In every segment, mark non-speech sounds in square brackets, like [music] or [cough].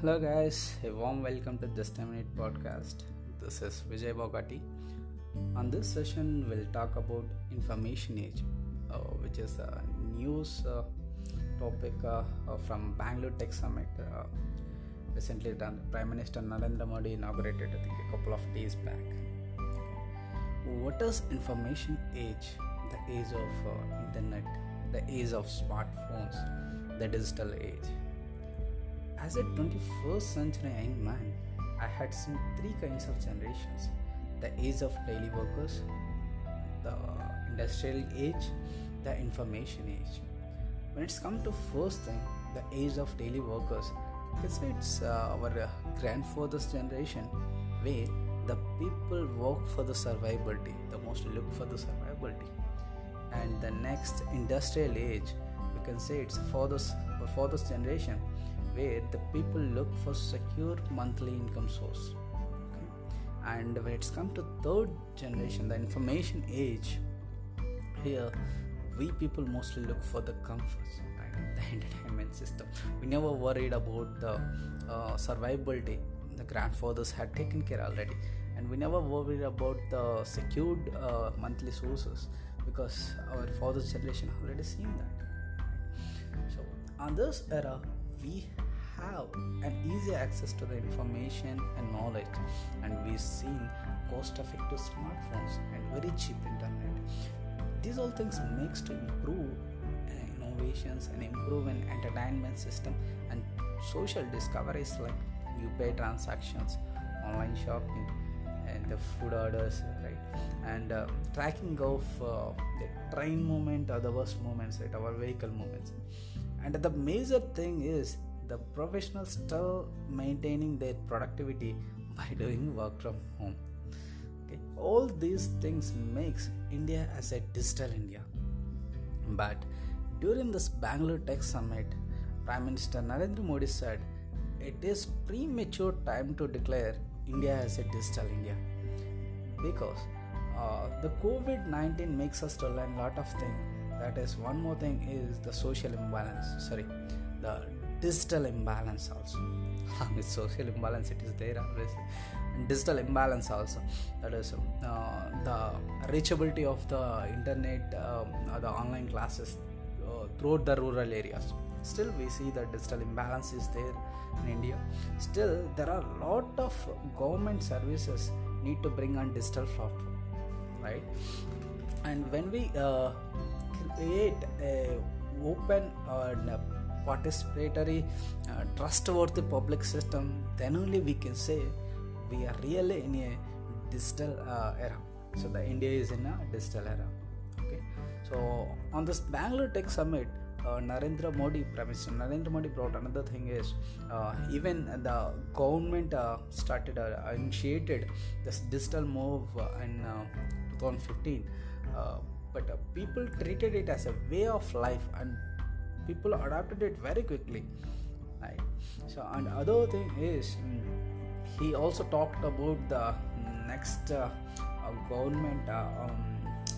Hello, guys. A warm welcome to Just a Minute podcast. This is Vijay Bogati. On this session, we'll talk about information age, uh, which is a news uh, topic uh, uh, from Bangalore Tech Summit. Uh, recently done. Prime Minister Narendra Modi inaugurated, I think, a couple of days back. What is information age? The age of uh, internet, the age of smartphones, the digital age as a 21st century young man, I had seen three kinds of generations the age of daily workers, the industrial age, the information age. When it's come to first thing, the age of daily workers, I can say it's uh, our uh, grandfather's generation where the people work for the survivability, the most look for the survivability. And the next industrial age, we can say it's for this for this generation where the people look for secure monthly income source okay? and when it's come to third generation the information age here we people mostly look for the comforts right? the [laughs] entertainment system we never worried about the uh, survivability the grandfathers had taken care already and we never worried about the secured uh, monthly sources because our father's generation already seen that. So on this era we have an easy access to the information and knowledge and we've seen cost effective smartphones and very cheap internet. These all things makes to improve uh, innovations and improve an entertainment system and social discoveries like UPI transactions online shopping and the food orders right? And uh, tracking of uh, the train movement or the bus movements right our vehicle movements and the major thing is the professionals still maintaining their productivity [laughs] by doing work from home. Okay? All these things makes india as a digital india. But during this bangalore tech summit prime minister narendra modi said it is premature time to declare india as a digital india. Because uh, the covid-19 makes us to learn a lot of things that is one more thing is the social imbalance. Sorry the digital imbalance also. [laughs] With social imbalance it is there obviously. And digital imbalance also. That is uh, the reachability of the internet um, the online classes uh, throughout the rural areas still we see that digital imbalance is there in india. Still there are a lot of government services need to bring on digital platform right? And when we uh, create a open and participatory uh, trustworthy public system then only we can say we are really in a digital uh, era. So the india is in a digital era okay? So on this bangalore tech summit uh, Narendra Modi, Prime Minister Narendra Modi brought another thing is uh, even the government uh, started uh, initiated this digital move in 2015, but people treated it as a way of life and people adapted it very quickly. Right. So and other thing is mm, he also talked about the next uh, uh, government uh, um,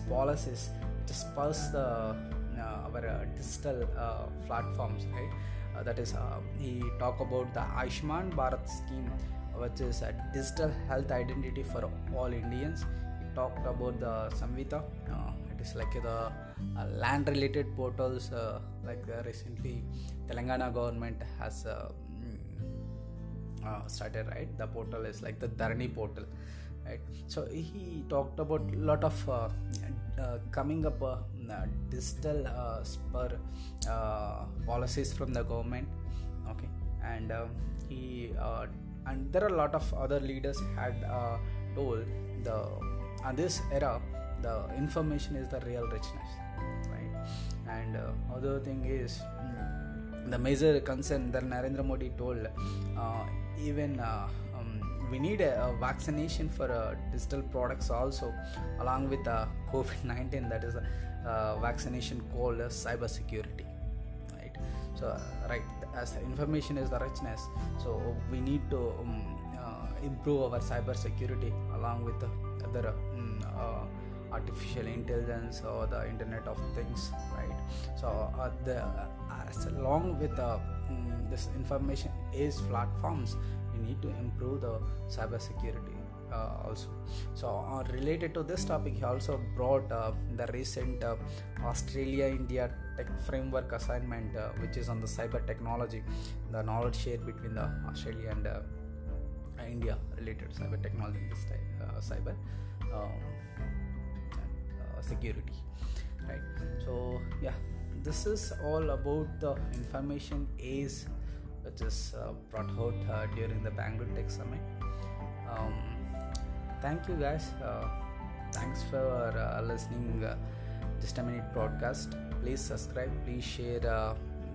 policies to spurs the uh, our uh, digital uh, platforms right? That is he talked about the Ayushman Bharat scheme which is a digital health identity for all Indians. He talked about the Svamitva it is like the uh, land related portals uh, like uh, recently telangana government has mm, started right? The portal is like the dharani portal right? So he talked about a lot of uh, uh, coming up uh, digital spur policies from the government. Okay. And um, he and there are a lot of other leaders had told the on this era the information is the real richness right? And uh, other thing is mm, the major concern that narendra modi told uh, even uh, we need a, a vaccination for uh, digital products also along with [laughs] the covid-19 that is a vaccination called cyber security right? So right as information is the richness so we need to um, improve our cyber security along with the other um, artificial intelligence or the internet of things right? So uh, the uh, along with uh, mm, this information is platforms we need to improve the cyber security uh, also. So uh, related to this topic he also brought uh, the recent uh, australia india tech framework assignment uh, which is on the cyber technology the knowledge share between the australia and uh, india related cyber technology this type, cyber um, security right? So yeah this is all about the information age which is brought out during the bangalore tech summit. Um, thank you guys. Uh, thanks for uh, listening uh, just a minute podcast. please subscribe please share uh,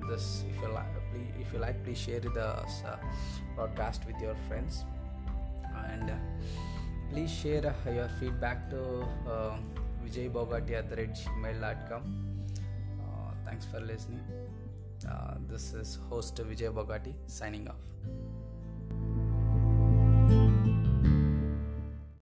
this if you like please, if you like please share the uh, broadcast with your friends. And uh, please share your feedback to uh, at gmail.com thanks for listening Uh, this is host vijay bogati signing off